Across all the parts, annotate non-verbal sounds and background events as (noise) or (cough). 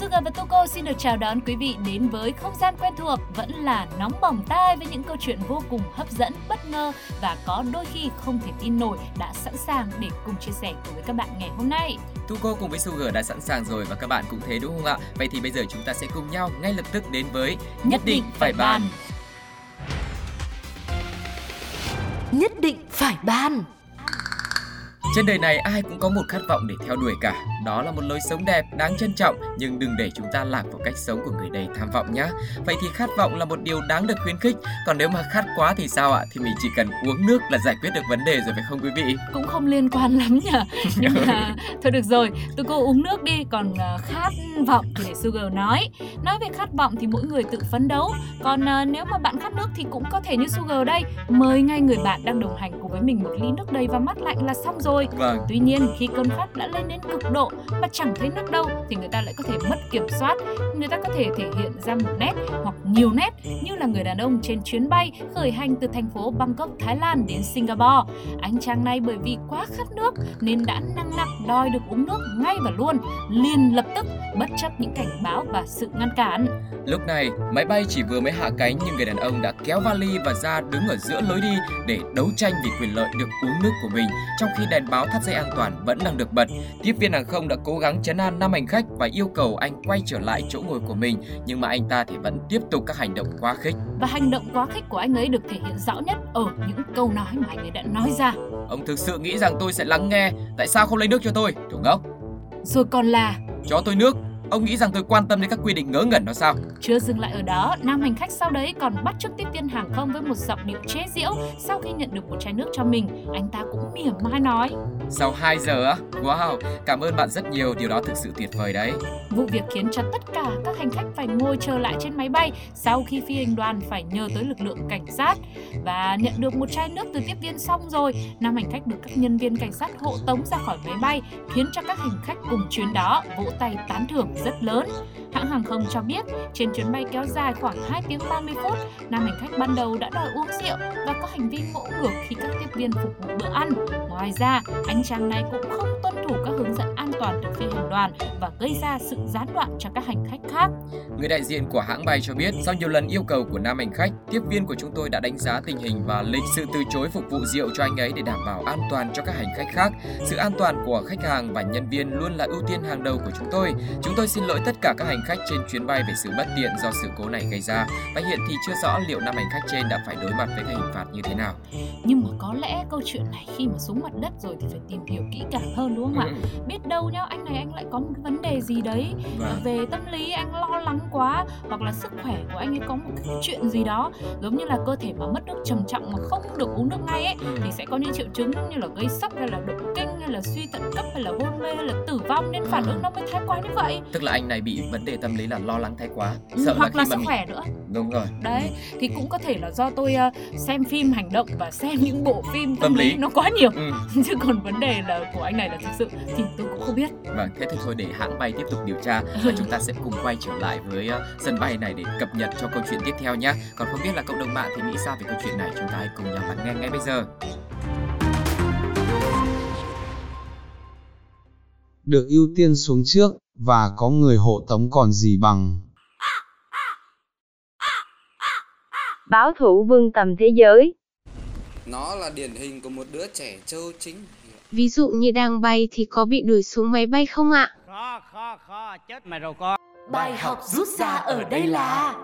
Sugar và Tuko xin được chào đón quý vị đến với không gian quen thuộc vẫn là nóng bỏng tai với những câu chuyện vô cùng hấp dẫn, bất ngờ và có đôi khi không thể tin nổi đã sẵn sàng để cùng chia sẻ cùng với các bạn ngày hôm nay. Tuko cùng với Sugar đã sẵn sàng rồi và các bạn cũng thế đúng không ạ? Vậy thì bây giờ chúng ta sẽ cùng nhau ngay lập tức đến với Nhất định phải bàn. Nhất định phải ban Trên đời này ai cũng có một khát vọng để theo đuổi cả. Đó là một lối sống đẹp, đáng trân trọng, nhưng đừng để chúng ta lạc vào cách sống của người đầy tham vọng nhé. Vậy thì khát vọng là một điều đáng được khuyến khích. Còn nếu mà khát quá thì sao ạ? Thì mình chỉ cần uống nước là giải quyết được vấn đề rồi phải không quý vị? Cũng không liên quan lắm nhỉ. (laughs) Nhưng mà thôi được rồi, tôi cô uống nước đi, còn uh, khát vọng thì để Sugar nói. Nói về khát vọng thì mỗi người tự phấn đấu. Còn uh, nếu mà bạn khát nước thì cũng có thể như Sugar đây, mời ngay người bạn đang đồng hành cùng với mình một ly nước đầy và mát lạnh là xong rồi. Vâng, Tuy nhiên khi cơn khát đã lên đến cực độ mà chẳng thấy nước đâu thì người ta lại có thể mất kiểm soát. Người ta có thể thể hiện ra một nét hoặc nhiều nét như là người đàn ông trên chuyến bay khởi hành từ thành phố Bangkok, Thái Lan đến Singapore. Anh chàng này bởi vì quá khát nước nên đã năng nặc đòi được uống nước ngay và luôn, liền lập tức bất chấp những cảnh báo và sự ngăn cản. lúc này máy bay chỉ vừa mới hạ cánh nhưng người đàn ông đã kéo vali và ra đứng ở giữa lối đi để đấu tranh vì quyền lợi được uống nước của mình trong khi đèn báo thắt dây an toàn vẫn đang được bật. Tiếp viên hàng không đã cố gắng chấn an năm hành khách và yêu cầu anh quay trở lại chỗ ngồi của mình nhưng mà anh ta thì vẫn tiếp tục các hành động quá khích. Và hành động quá khích của anh ấy được thể hiện rõ nhất ở những câu nói mà anh ấy đã nói ra. Ông thực sự nghĩ rằng tôi sẽ lắng nghe, tại sao không lấy nước cho tôi? Thủ ngốc, Rồi còn là cho tôi nước. Ông nghĩ rằng tôi quan tâm đến các quy định ngớ ngẩn đó sao? Chưa dừng lại ở đó, nam hành khách sau đấy còn bắt chước tiếp viên hàng không với một giọng điệu chế giễu sau khi nhận được một chai nước cho mình. Anh ta cũng mỉa mai nói. Sau 2 giờ á? Wow, cảm ơn bạn rất nhiều, điều đó thực sự tuyệt vời đấy. Vụ việc khiến cho tất cả các hành khách phải ngồi chờ lại trên máy bay sau khi phi hành đoàn phải nhờ tới lực lượng cảnh sát. Và nhận được một chai nước từ tiếp viên xong rồi, nam hành khách được các nhân viên cảnh sát hộ tống ra khỏi máy bay khiến cho các hành khách cùng chuyến đó vỗ tay tán thưởng rất lớn. Hãng hàng không cho biết trên chuyến bay kéo dài khoảng 2 tiếng 30 phút, nam hành khách ban đầu đã đòi uống rượu và có hành vi ngỗ ngược khi các tiếp viên phục vụ bữa ăn. Ngoài ra, anh chàng này cũng không tuân thủ các hướng dẫn toàn từ phi hành đoàn và gây ra sự gián đoạn cho các hành khách khác. Người đại diện của hãng bay cho biết, sau nhiều lần yêu cầu của nam hành khách, tiếp viên của chúng tôi đã đánh giá tình hình và lịch sự từ chối phục vụ rượu cho anh ấy để đảm bảo an toàn cho các hành khách khác. Sự an toàn của khách hàng và nhân viên luôn là ưu tiên hàng đầu của chúng tôi. Chúng tôi xin lỗi tất cả các hành khách trên chuyến bay về sự bất tiện do sự cố này gây ra và hiện thì chưa rõ liệu năm hành khách trên đã phải đối mặt với các hình phạt như thế nào. Nhưng mà có lẽ câu chuyện này khi mà xuống mặt đất rồi thì phải tìm hiểu kỹ càng hơn đúng không ạ? Ừ, Biết đâu nhá, anh này anh lại có một cái vấn đề gì đấy vâng. về tâm lý anh lo lắng quá hoặc là sức khỏe của anh ấy có một cái chuyện gì đó giống như là cơ thể mà mất nước trầm trọng mà không được uống nước ngay ấy Ừ. thì sẽ có những triệu chứng như là gây sốc hay là động kinh hay là suy thận cấp hay là hôn mê hay là tử vong nên phản Ừ. ứng nó mới thái quá như vậy Tức là anh này bị vấn đề tâm lý là lo lắng thái quá, Ừ, sợ hoặc là khi sức mình khỏe nữa đúng rồi. đấy thì cũng có thể là do tôi ờ, xem phim hành động và xem những bộ phim tâm, Tâm lý lý. nó quá nhiều Ừ. (laughs) chứ còn vấn đề là của anh này là thực sự thì tôi cũng không biết Vâng, thế thì thôi để hãng bay tiếp tục điều tra và (laughs) chúng ta sẽ cùng quay trở lại với ờ, sân bay này để cập nhật cho câu chuyện tiếp theo nhé. Còn không biết là cộng đồng mạng thì nghĩ sao về câu chuyện này chúng ta hãy cùng nhau lắng nghe ngay bây giờ. được ưu tiên xuống trước, và có người hộ tống còn gì bằng. Báo thủ vương tầm thế giới. Nó là điển hình của một đứa trẻ trâu chính. Ví dụ như đang bay thì có bị đuổi xuống máy bay không ạ? khó khó khó chết mày rồi con Bài học rút ra ở đây là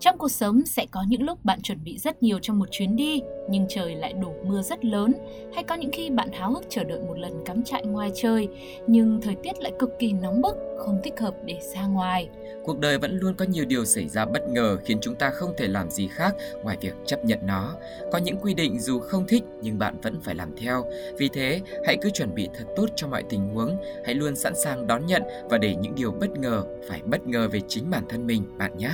trong cuộc sống sẽ có những lúc bạn chuẩn bị rất nhiều cho một chuyến đi, nhưng trời lại đổ mưa rất lớn, hay có những khi bạn háo hức chờ đợi một lần cắm trại ngoài trời, nhưng thời tiết lại cực kỳ nóng bức, không thích hợp để ra ngoài. Cuộc đời vẫn luôn có nhiều điều xảy ra bất ngờ khiến chúng ta không thể làm gì khác ngoài việc chấp nhận nó. Có những quy định dù không thích nhưng bạn vẫn phải làm theo. Vì thế, hãy cứ chuẩn bị thật tốt cho mọi tình huống, hãy luôn sẵn sàng đón nhận và để những điều bất ngờ phải bất ngờ về chính bản thân mình bạn nhé.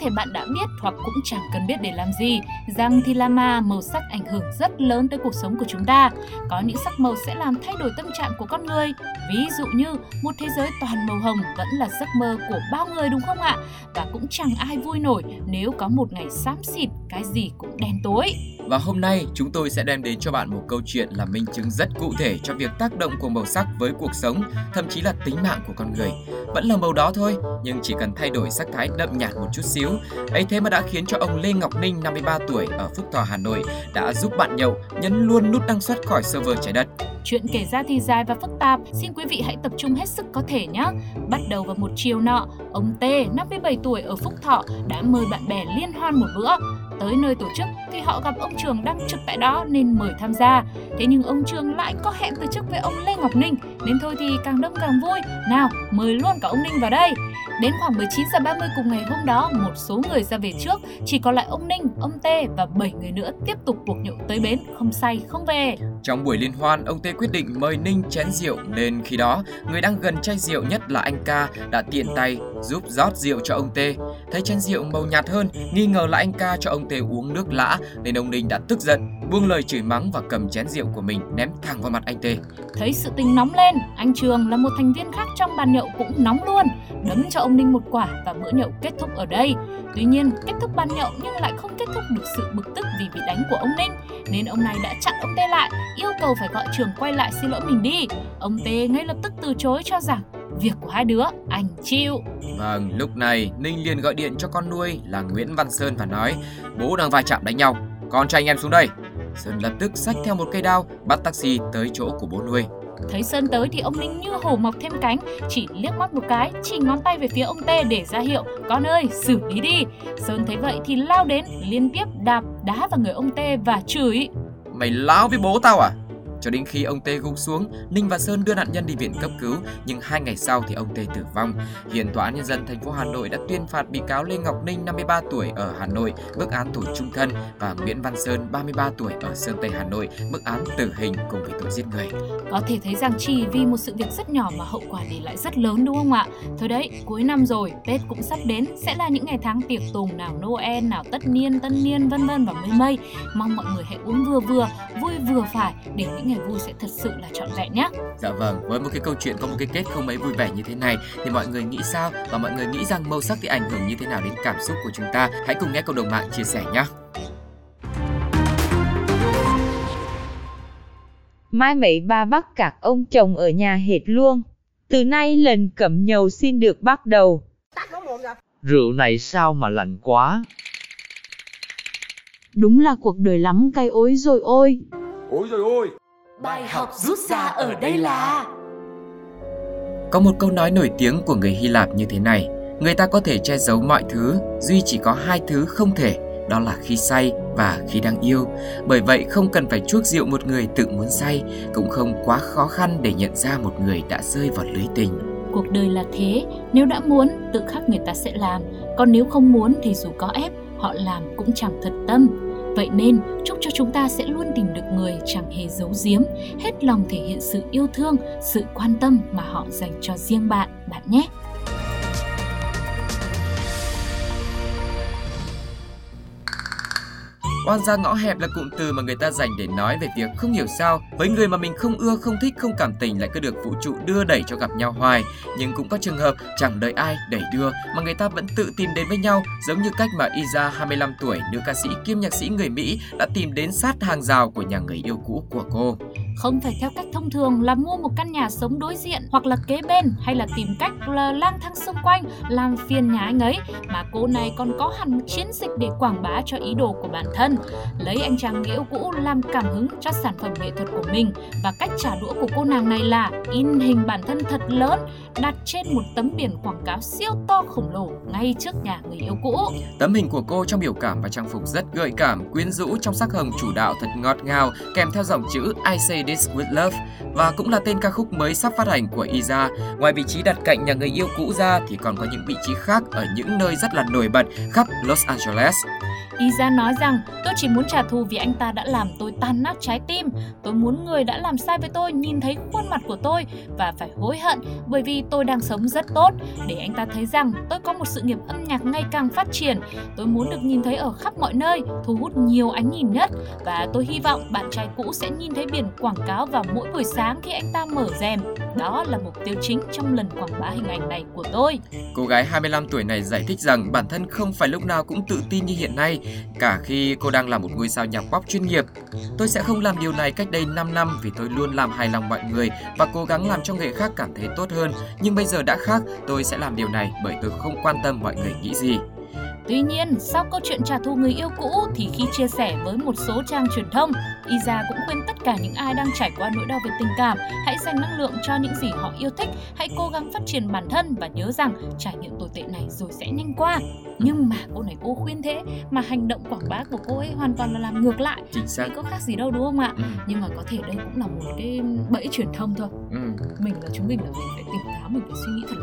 Thể bạn đã biết hoặc cũng chẳng cần biết để làm gì rằng thì lama màu sắc ảnh hưởng rất lớn tới cuộc sống của chúng ta. Có những sắc màu sẽ làm thay đổi tâm trạng của con người. Ví dụ như một thế giới toàn màu hồng vẫn là giấc mơ của bao người đúng không ạ? Và cũng chẳng ai vui nổi nếu có một ngày xám xịt, cái gì cũng đen tối. Và hôm nay chúng tôi sẽ đem đến cho bạn một câu chuyện là minh chứng rất cụ thể cho việc tác động của màu sắc với cuộc sống, thậm chí là tính mạng của con người. Vẫn là màu đó thôi, nhưng chỉ cần thay đổi sắc thái đậm nhạt một chút xíu ấy thế mà đã khiến cho ông Lê Ngọc Ninh 53 tuổi ở Phúc Thọ Hà Nội đã giúp bạn nhậu nhấn luôn nút đăng xuất khỏi server trái đất. Chuyện kể ra thì dài và phức tạp, xin quý vị hãy tập trung hết sức có thể nhé. Bắt đầu vào một chiều nọ, ông T, 57 tuổi ở Phúc Thọ đã mời bạn bè liên hoan một bữa. Tới nơi tổ chức thì họ gặp ông Trường đang trực tại đó nên mời tham gia. Thế nhưng ông Trường lại có hẹn từ chức với ông Lê Ngọc Ninh, nên thôi thì càng đông càng vui. Nào, mời luôn cả ông Ninh vào đây. Đến khoảng 19 giờ 30 cùng ngày hôm đó, một số người ra về trước, chỉ còn lại ông Ninh, ông tê và 7 người nữa tiếp tục cuộc nhậu tới bến, không say không về. Trong buổi liên hoan, ông Tê quyết định mời Ninh chén rượu nên khi đó, người đang gần chai rượu nhất là anh ca đã tiện tay giúp rót rượu cho ông Tê. Thấy chén rượu màu nhạt hơn, nghi ngờ là anh ca cho ông Tê uống nước lã nên ông Ninh đã tức giận, buông lời chửi mắng và cầm chén rượu của mình ném thẳng vào mặt anh Tê. Thấy sự tình nóng lên, anh Trường là một thành viên khác trong bàn nhậu cũng nóng luôn, đấm cho ông Ninh một quả và bữa nhậu kết thúc ở đây. Tuy nhiên, kết thúc bàn nhậu nhưng lại không kết thúc được sự bực tức vì bị đánh của ông Ninh, nên ông này đã chặn ông Tê lại, yêu cầu phải gọi Trường quay lại xin lỗi mình đi. Ông Tê ngay lập tức từ chối cho rằng việc của hai đứa anh chịu. Vâng, lúc này Ninh liền gọi điện cho con nuôi là Nguyễn Văn Sơn và nói bố đang va chạm đánh nhau, con cho anh em xuống đây. Sơn lập tức xách theo một cây đao bắt taxi tới chỗ của bố nuôi. Thấy Sơn tới thì ông Ninh như hổ mọc thêm cánh, chỉ liếc mắt một cái, chỉ ngón tay về phía ông Tê để ra hiệu, con ơi, xử lý đi. Sơn thấy vậy thì lao đến, liên tiếp đạp, đá vào người ông Tê và chửi. Mày láo với bố tao à? Cho đến khi ông Tê gục xuống, Ninh và Sơn đưa nạn nhân đi viện cấp cứu, nhưng hai ngày sau thì ông Tê tử vong. Hiện Tòa án Nhân dân thành phố Hà Nội đã tuyên phạt bị cáo Lê Ngọc Ninh 53 tuổi ở Hà Nội mức án tù trung thân và Nguyễn Văn Sơn 33 tuổi ở Sơn Tây Hà Nội mức án tử hình cùng với tội giết người. Có thể thấy rằng chỉ vì một sự việc rất nhỏ mà hậu quả để lại rất lớn đúng không ạ? Thôi đấy, cuối năm rồi, Tết cũng sắp đến, sẽ là những ngày tháng tiệc tùng nào Noel, nào tất niên, tân niên vân vân và mây mây. Mong mọi người hãy uống vừa vừa, vui vừa phải để những ngày vui sẽ thật sự là trọn vẹn nhé. Dạ vâng, với một cái câu chuyện có một cái kết không mấy vui vẻ như thế này thì mọi người nghĩ sao và mọi người nghĩ rằng màu sắc thì ảnh hưởng như thế nào đến cảm xúc của chúng ta? Hãy cùng nghe cộng đồng mạng chia sẻ nhé. Mai mấy ba bắt các ông chồng ở nhà hết luôn. Từ nay lần cẩm nhầu xin được bắt đầu. Rượu này sao mà lạnh quá? Đúng là cuộc đời lắm cay ối rồi ôi. Ôi rồi ôi Bài học rút ra ở đây là Có một câu nói nổi tiếng của người Hy Lạp như thế này, người ta có thể che giấu mọi thứ, duy chỉ có hai thứ không thể, đó là khi say và khi đang yêu. Bởi vậy không cần phải chuốc rượu một người tự muốn say, cũng không quá khó khăn để nhận ra một người đã rơi vào lưới tình. Cuộc đời là thế, nếu đã muốn, tự khắc người ta sẽ làm. Còn nếu không muốn thì dù có ép, họ làm cũng chẳng thật tâm. Vậy nên, chúc cho chúng ta sẽ luôn tìm được người chẳng hề giấu giếm, hết lòng thể hiện sự yêu thương, sự quan tâm mà họ dành cho riêng bạn, bạn nhé. Oan gia ngõ hẹp là cụm từ mà người ta dành để nói về việc không hiểu sao với người mà mình không ưa, không thích, không cảm tình lại cứ được vũ trụ đưa đẩy cho gặp nhau hoài. Nhưng cũng có trường hợp chẳng đợi ai đẩy đưa mà người ta vẫn tự tìm đến với nhau, giống như cách mà Iza 25 tuổi, nữ ca sĩ kiêm nhạc sĩ người Mỹ đã tìm đến sát hàng rào của nhà người yêu cũ của cô. Không phải theo cách thông thường là mua một căn nhà sống đối diện hoặc là kế bên hay là tìm cách là lang thang xung quanh làm phiền nhà anh ấy mà cô này còn có hẳn một chiến dịch để quảng bá cho ý đồ của bản thân lấy anh chàng nghĩa yêu cũ làm cảm hứng cho sản phẩm nghệ thuật của mình và cách trả đũa của cô nàng này là in hình bản thân thật lớn đặt trên một tấm biển quảng cáo siêu to khổng lồ ngay trước nhà người yêu cũ. Tấm hình của cô trong biểu cảm và trang phục rất gợi cảm, quyến rũ trong sắc hồng chủ đạo thật ngọt ngào, kèm theo dòng chữ I say this with love và cũng là tên ca khúc mới sắp phát hành của Iza. Ngoài vị trí đặt cạnh nhà người yêu cũ ra thì còn có những vị trí khác ở những nơi rất là nổi bật khắp Los Angeles. Iza nói rằng tôi chỉ muốn trả thù vì anh ta đã làm tôi tan nát trái tim. Tôi muốn người đã làm sai với tôi nhìn thấy khuôn mặt của tôi và phải hối hận bởi vì tôi đang sống rất tốt để anh ta thấy rằng tôi có một sự nghiệp âm nhạc ngày càng phát triển. Tôi muốn được nhìn thấy ở khắp mọi nơi, thu hút nhiều ánh nhìn nhất và tôi hy vọng bạn trai cũ sẽ nhìn thấy biển quảng cáo vào mỗi buổi sáng khi anh ta mở rèm. Đó là mục tiêu chính trong lần quảng bá hình ảnh này của tôi. Cô gái 25 tuổi này giải thích rằng bản thân không phải lúc nào cũng tự tin như hiện nay, cả khi cô đang là một ngôi sao nhạc pop chuyên nghiệp. Tôi sẽ không làm điều này cách đây 5 năm vì tôi luôn làm hài lòng mọi người và cố gắng làm cho người khác cảm thấy tốt hơn. Nhưng bây giờ đã khác, tôi sẽ làm điều này bởi tôi không quan tâm mọi người nghĩ gì. Tuy nhiên, sau câu chuyện trả thù người yêu cũ thì khi chia sẻ với một số trang truyền thông, Iza cũng khuyên tất cả những ai đang trải qua nỗi đau về tình cảm hãy dành năng lượng cho những gì họ yêu thích, hãy cố gắng phát triển bản thân và nhớ rằng trải nghiệm tồi tệ này rồi sẽ nhanh qua. Nhưng mà cô này cô khuyên thế mà hành động quảng bá của cô ấy hoàn toàn là làm ngược lại. Chính xác. Thì có khác gì đâu đúng không ạ? Ừ. Nhưng mà có thể đây cũng là một cái bẫy truyền thông thôi. Ừ. Mình là chúng mình là mình phải tỉnh táo, mình phải suy nghĩ thật.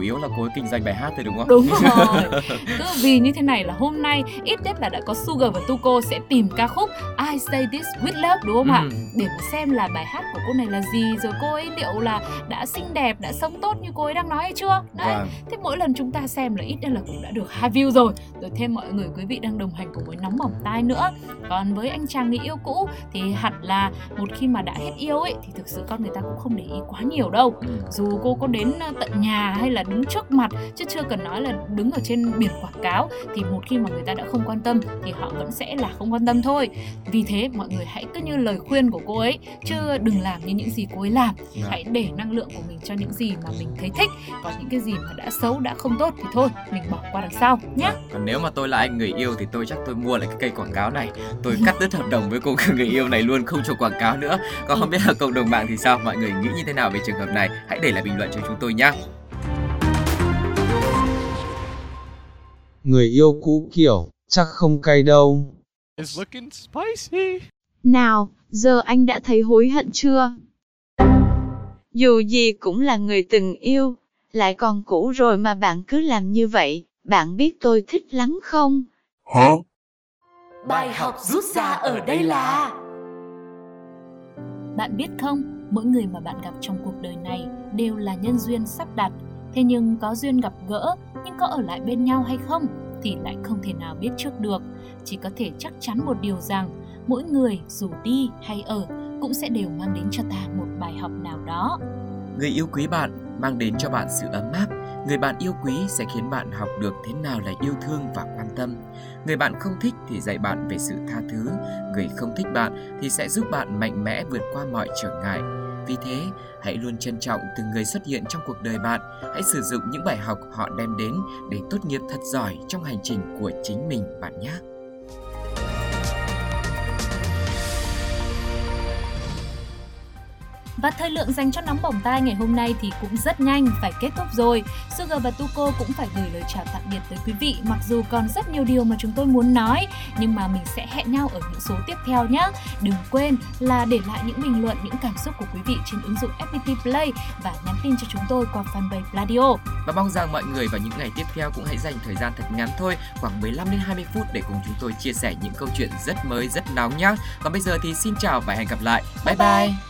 Chủ yếu là cô ấy kinh doanh bài hát thôi đúng không? Đúng (laughs) rồi. Cứ vì như thế này là hôm nay ít nhất là đã có Sugar và Tuko sẽ tìm ca khúc I Say This With Love đúng không ạ? Ừ. Để mà xem là bài hát của cô này là gì rồi cô ấy liệu là đã xinh đẹp, đã sống tốt như cô ấy đang nói hay chưa? Đấy. Vâng. Thế mỗi lần chúng ta xem là ít nhất là cũng đã được hai view rồi. Rồi thêm mọi người quý vị đang đồng hành cùng với nóng bỏng tai nữa. Còn với anh chàng người yêu cũ thì hẳn là một khi mà đã hết yêu ấy thì thực sự con người ta cũng không để ý quá nhiều đâu. Ừ. Dù cô có đến ờ, tận nhà hay là đứng trước mặt chứ chưa cần nói là đứng ở trên biển quảng cáo thì một khi mà người ta đã không quan tâm thì họ vẫn sẽ là không quan tâm thôi. Vì thế mọi người hãy cứ như lời khuyên của cô ấy chứ đừng làm như những gì cô ấy làm. Vâng. Hãy để năng lượng của mình cho những gì mà mình thấy thích. Còn những cái gì mà đã xấu đã không tốt thì thôi mình bỏ qua đằng sau nhé. Còn nếu mà tôi là anh người yêu thì tôi chắc tôi mua lại cái cây quảng cáo này. Tôi cắt đứt hợp đồng với cô (laughs) người yêu này luôn không cho quảng cáo nữa. Còn không biết là cộng đồng mạng thì sao? Mọi người nghĩ như thế nào về trường hợp này? Hãy để lại bình luận cho chúng tôi nhé. Người yêu cũ kiểu, chắc không cay đâu. It's looking spicy. Nào, giờ anh đã thấy hối hận chưa? Dù gì cũng là người từng yêu, lại còn cũ rồi mà bạn cứ làm như vậy, bạn biết tôi thích lắm không? Bài học rút ra ở đây là Bạn biết không, mỗi người mà bạn gặp trong cuộc đời này đều là nhân duyên sắp đặt. Thế nhưng có duyên gặp gỡ, nhưng có ở lại bên nhau hay không thì lại không thể nào biết trước được. Chỉ có thể chắc chắn một điều rằng, mỗi người dù đi hay ở cũng sẽ đều mang đến cho ta một bài học nào đó. Người yêu quý bạn mang đến cho bạn sự ấm áp. Người bạn yêu quý sẽ khiến bạn học được thế nào là yêu thương và quan tâm. Người bạn không thích thì dạy bạn về sự tha thứ. Người không thích bạn thì sẽ giúp bạn mạnh mẽ vượt qua mọi trở ngại. Vì thế, hãy luôn trân trọng từng người xuất hiện trong cuộc đời bạn. Hãy sử dụng những bài học họ đem đến để tốt nghiệp thật giỏi trong hành trình của chính mình bạn nhé. Và thời lượng dành cho nóng bỏng tai ngày hôm nay thì cũng rất nhanh phải kết thúc rồi. Sugar và Tuko cũng phải gửi lời chào tạm biệt tới quý vị mặc dù còn rất nhiều điều mà chúng tôi muốn nói nhưng mà mình sẽ hẹn nhau ở những số tiếp theo nhé. Đừng quên là để lại những bình luận, những cảm xúc của quý vị trên ứng dụng FPT Play và nhắn tin cho chúng tôi qua fanpage Radio. Và mong rằng mọi người vào những ngày tiếp theo cũng hãy dành thời gian thật ngắn thôi, khoảng 15 đến 20 phút để cùng chúng tôi chia sẻ những câu chuyện rất mới, rất nóng nhé. Còn bây giờ thì xin chào và hẹn gặp lại. Bye bye. bye.